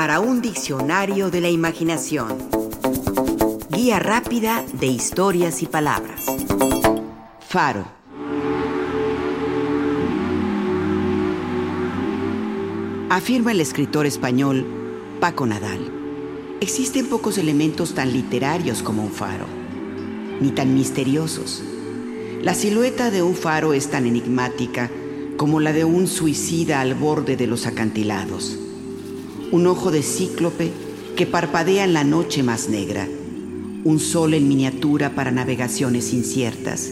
para un diccionario de la imaginación. Guía rápida de historias y palabras. Faro. Afirma el escritor español Paco Nadal. Existen pocos elementos tan literarios como un faro, ni tan misteriosos. La silueta de un faro es tan enigmática como la de un suicida al borde de los acantilados. Un ojo de cíclope que parpadea en la noche más negra. Un sol en miniatura para navegaciones inciertas.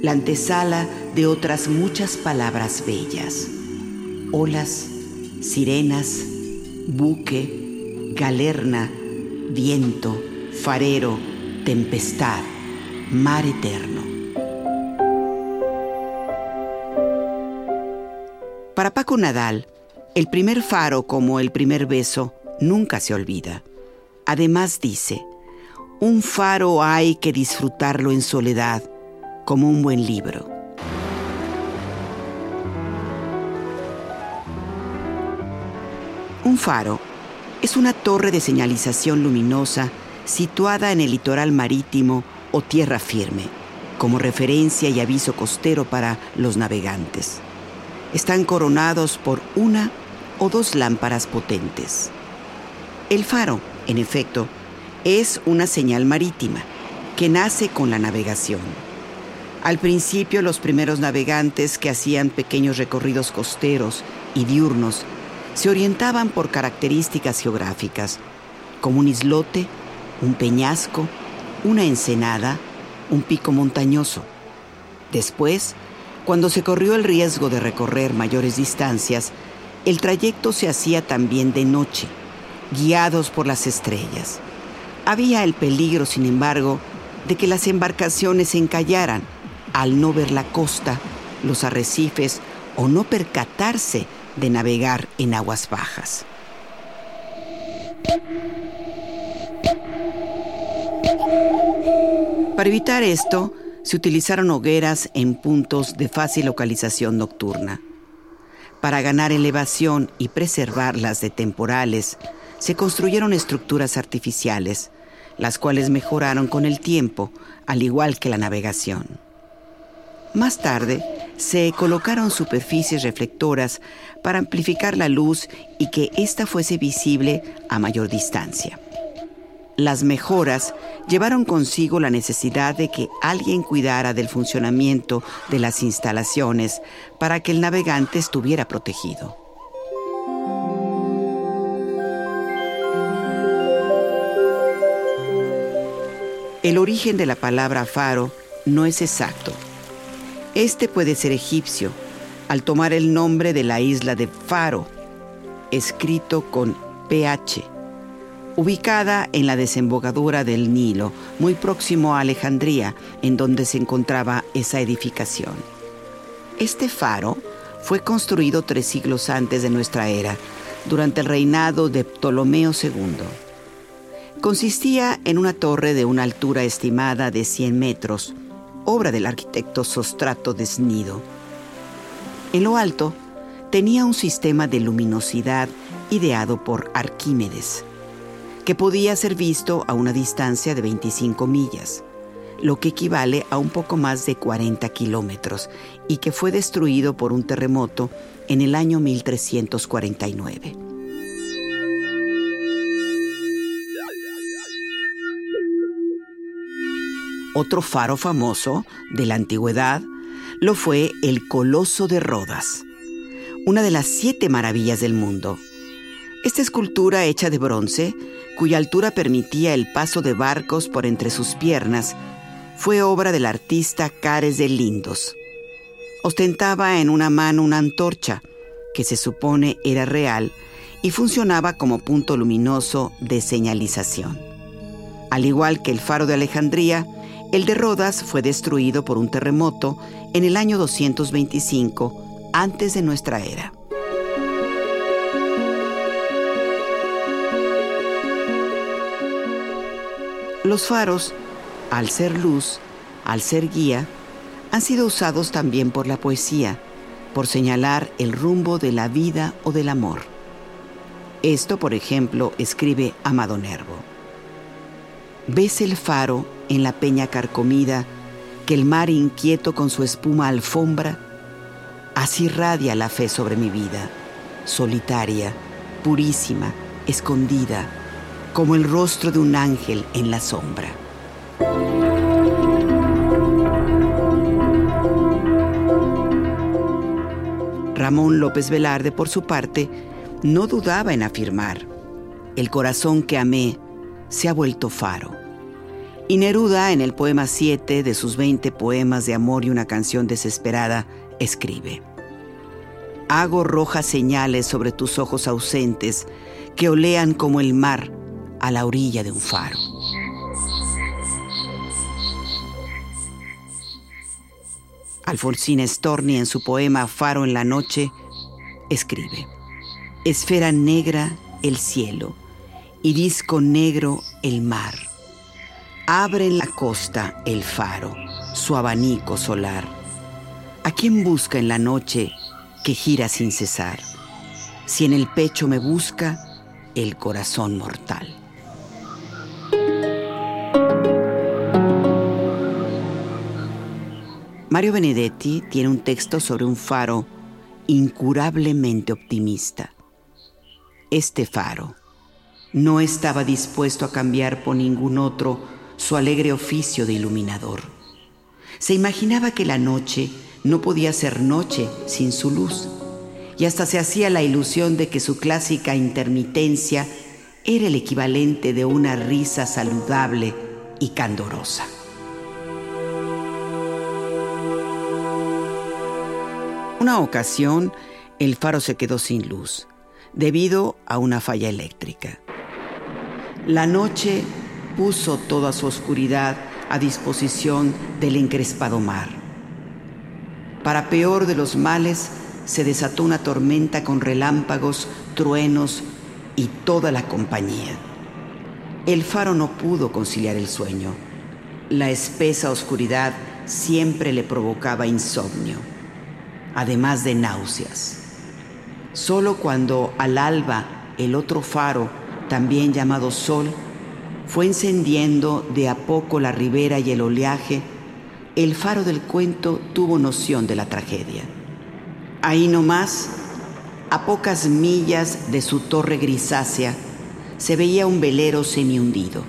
La antesala de otras muchas palabras bellas. Olas, sirenas, buque, galerna, viento, farero, tempestad, mar eterno. Para Paco Nadal, el primer faro como el primer beso nunca se olvida. Además dice, un faro hay que disfrutarlo en soledad, como un buen libro. Un faro es una torre de señalización luminosa situada en el litoral marítimo o tierra firme, como referencia y aviso costero para los navegantes. Están coronados por una o dos lámparas potentes. El faro, en efecto, es una señal marítima que nace con la navegación. Al principio los primeros navegantes que hacían pequeños recorridos costeros y diurnos se orientaban por características geográficas, como un islote, un peñasco, una ensenada, un pico montañoso. Después, cuando se corrió el riesgo de recorrer mayores distancias, el trayecto se hacía también de noche, guiados por las estrellas. Había el peligro, sin embargo, de que las embarcaciones se encallaran al no ver la costa, los arrecifes o no percatarse de navegar en aguas bajas. Para evitar esto, se utilizaron hogueras en puntos de fácil localización nocturna. Para ganar elevación y preservarlas de temporales, se construyeron estructuras artificiales, las cuales mejoraron con el tiempo, al igual que la navegación. Más tarde, se colocaron superficies reflectoras para amplificar la luz y que ésta fuese visible a mayor distancia. Las mejoras llevaron consigo la necesidad de que alguien cuidara del funcionamiento de las instalaciones para que el navegante estuviera protegido. El origen de la palabra faro no es exacto. Este puede ser egipcio, al tomar el nombre de la isla de Faro, escrito con PH, ubicada en la desembocadura del Nilo, muy próximo a Alejandría, en donde se encontraba esa edificación. Este faro fue construido tres siglos antes de nuestra era, durante el reinado de Ptolomeo II. Consistía en una torre de una altura estimada de 100 metros, obra del arquitecto Sostrato Desnido. En lo alto tenía un sistema de luminosidad ideado por Arquímedes, que podía ser visto a una distancia de 25 millas, lo que equivale a un poco más de 40 kilómetros, y que fue destruido por un terremoto en el año 1349. Otro faro famoso de la antigüedad lo fue el Coloso de Rodas, una de las siete maravillas del mundo. Esta escultura hecha de bronce, cuya altura permitía el paso de barcos por entre sus piernas, fue obra del artista Cares de Lindos. Ostentaba en una mano una antorcha, que se supone era real, y funcionaba como punto luminoso de señalización. Al igual que el faro de Alejandría, el de Rodas fue destruido por un terremoto en el año 225 antes de nuestra era. Los faros, al ser luz, al ser guía, han sido usados también por la poesía, por señalar el rumbo de la vida o del amor. Esto, por ejemplo, escribe Amado Nervo. ¿Ves el faro en la peña carcomida que el mar inquieto con su espuma alfombra? Así radia la fe sobre mi vida, solitaria, purísima, escondida, como el rostro de un ángel en la sombra. Ramón López Velarde, por su parte, no dudaba en afirmar, el corazón que amé se ha vuelto faro. Y Neruda, en el poema 7 de sus 20 poemas de amor y una canción desesperada, escribe, Hago rojas señales sobre tus ojos ausentes que olean como el mar a la orilla de un faro. Alfonsina Storni en su poema Faro en la noche escribe, Esfera negra el cielo y disco negro el mar. Abre en la costa el faro, su abanico solar. ¿A quién busca en la noche que gira sin cesar? Si en el pecho me busca el corazón mortal. Mario Benedetti tiene un texto sobre un faro incurablemente optimista. Este faro no estaba dispuesto a cambiar por ningún otro su alegre oficio de iluminador. Se imaginaba que la noche no podía ser noche sin su luz, y hasta se hacía la ilusión de que su clásica intermitencia era el equivalente de una risa saludable y candorosa. Una ocasión, el faro se quedó sin luz debido a una falla eléctrica. La noche puso toda su oscuridad a disposición del encrespado mar. Para peor de los males, se desató una tormenta con relámpagos, truenos y toda la compañía. El faro no pudo conciliar el sueño. La espesa oscuridad siempre le provocaba insomnio, además de náuseas. Solo cuando al alba el otro faro también llamado sol, fue encendiendo de a poco la ribera y el oleaje, el faro del cuento tuvo noción de la tragedia. Ahí nomás, a pocas millas de su torre grisácea, se veía un velero semi-hundido.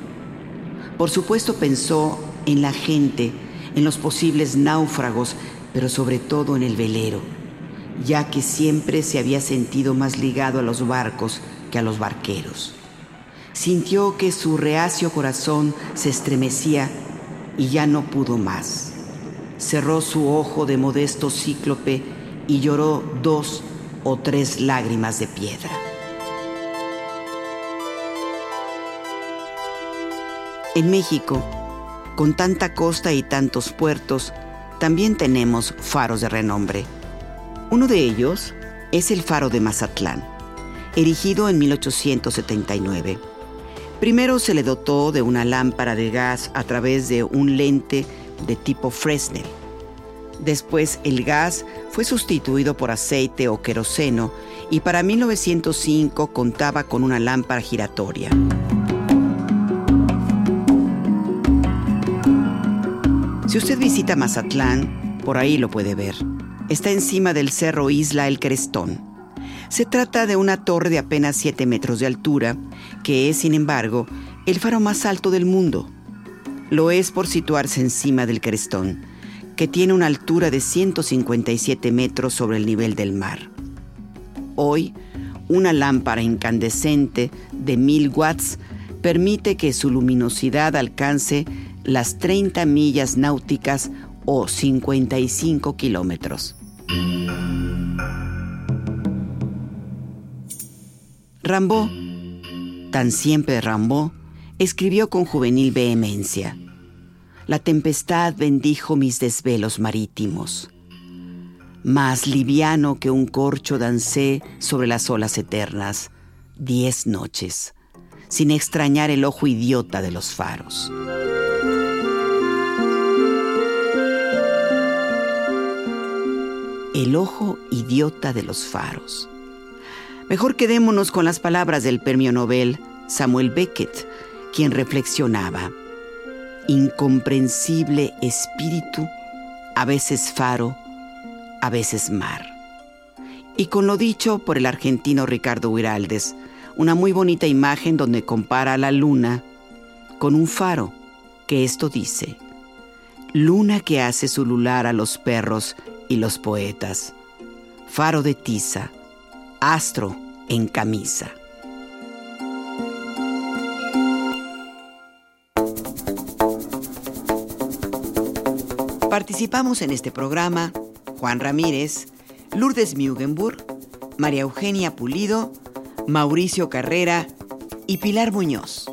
Por supuesto pensó en la gente, en los posibles náufragos, pero sobre todo en el velero, ya que siempre se había sentido más ligado a los barcos que a los barqueros. Sintió que su reacio corazón se estremecía y ya no pudo más. Cerró su ojo de modesto cíclope y lloró dos o tres lágrimas de piedra. En México, con tanta costa y tantos puertos, también tenemos faros de renombre. Uno de ellos es el faro de Mazatlán, erigido en 1879 Primero se le dotó de una lámpara de gas a través de un lente de tipo Fresnel. Después el gas fue sustituido por aceite o queroseno y para 1905 contaba con una lámpara giratoria. Si usted visita Mazatlán, por ahí lo puede ver. Está encima del cerro Isla El Crestón. Se trata de una torre de apenas 7 metros de altura, que es, sin embargo, el faro más alto del mundo. Lo es por situarse encima del crestón, que tiene una altura de 157 metros sobre el nivel del mar. Hoy, una lámpara incandescente de 1000 watts permite que su luminosidad alcance las 30 millas náuticas o 55 kilómetros. Rambo, tan siempre Rambo, escribió con juvenil vehemencia. La tempestad bendijo mis desvelos marítimos. Más liviano que un corcho dancé sobre las olas eternas, diez noches, sin extrañar el ojo idiota de los faros. El ojo idiota de los faros. Mejor quedémonos con las palabras del premio Nobel Samuel Beckett, quien reflexionaba, incomprensible espíritu, a veces faro, a veces mar. Y con lo dicho por el argentino Ricardo Huiraldes, una muy bonita imagen donde compara a la luna con un faro, que esto dice, luna que hace su lular a los perros y los poetas, faro de tiza, astro en camisa. Participamos en este programa Juan Ramírez, Lourdes Mugenburg, María Eugenia Pulido, Mauricio Carrera y Pilar Muñoz.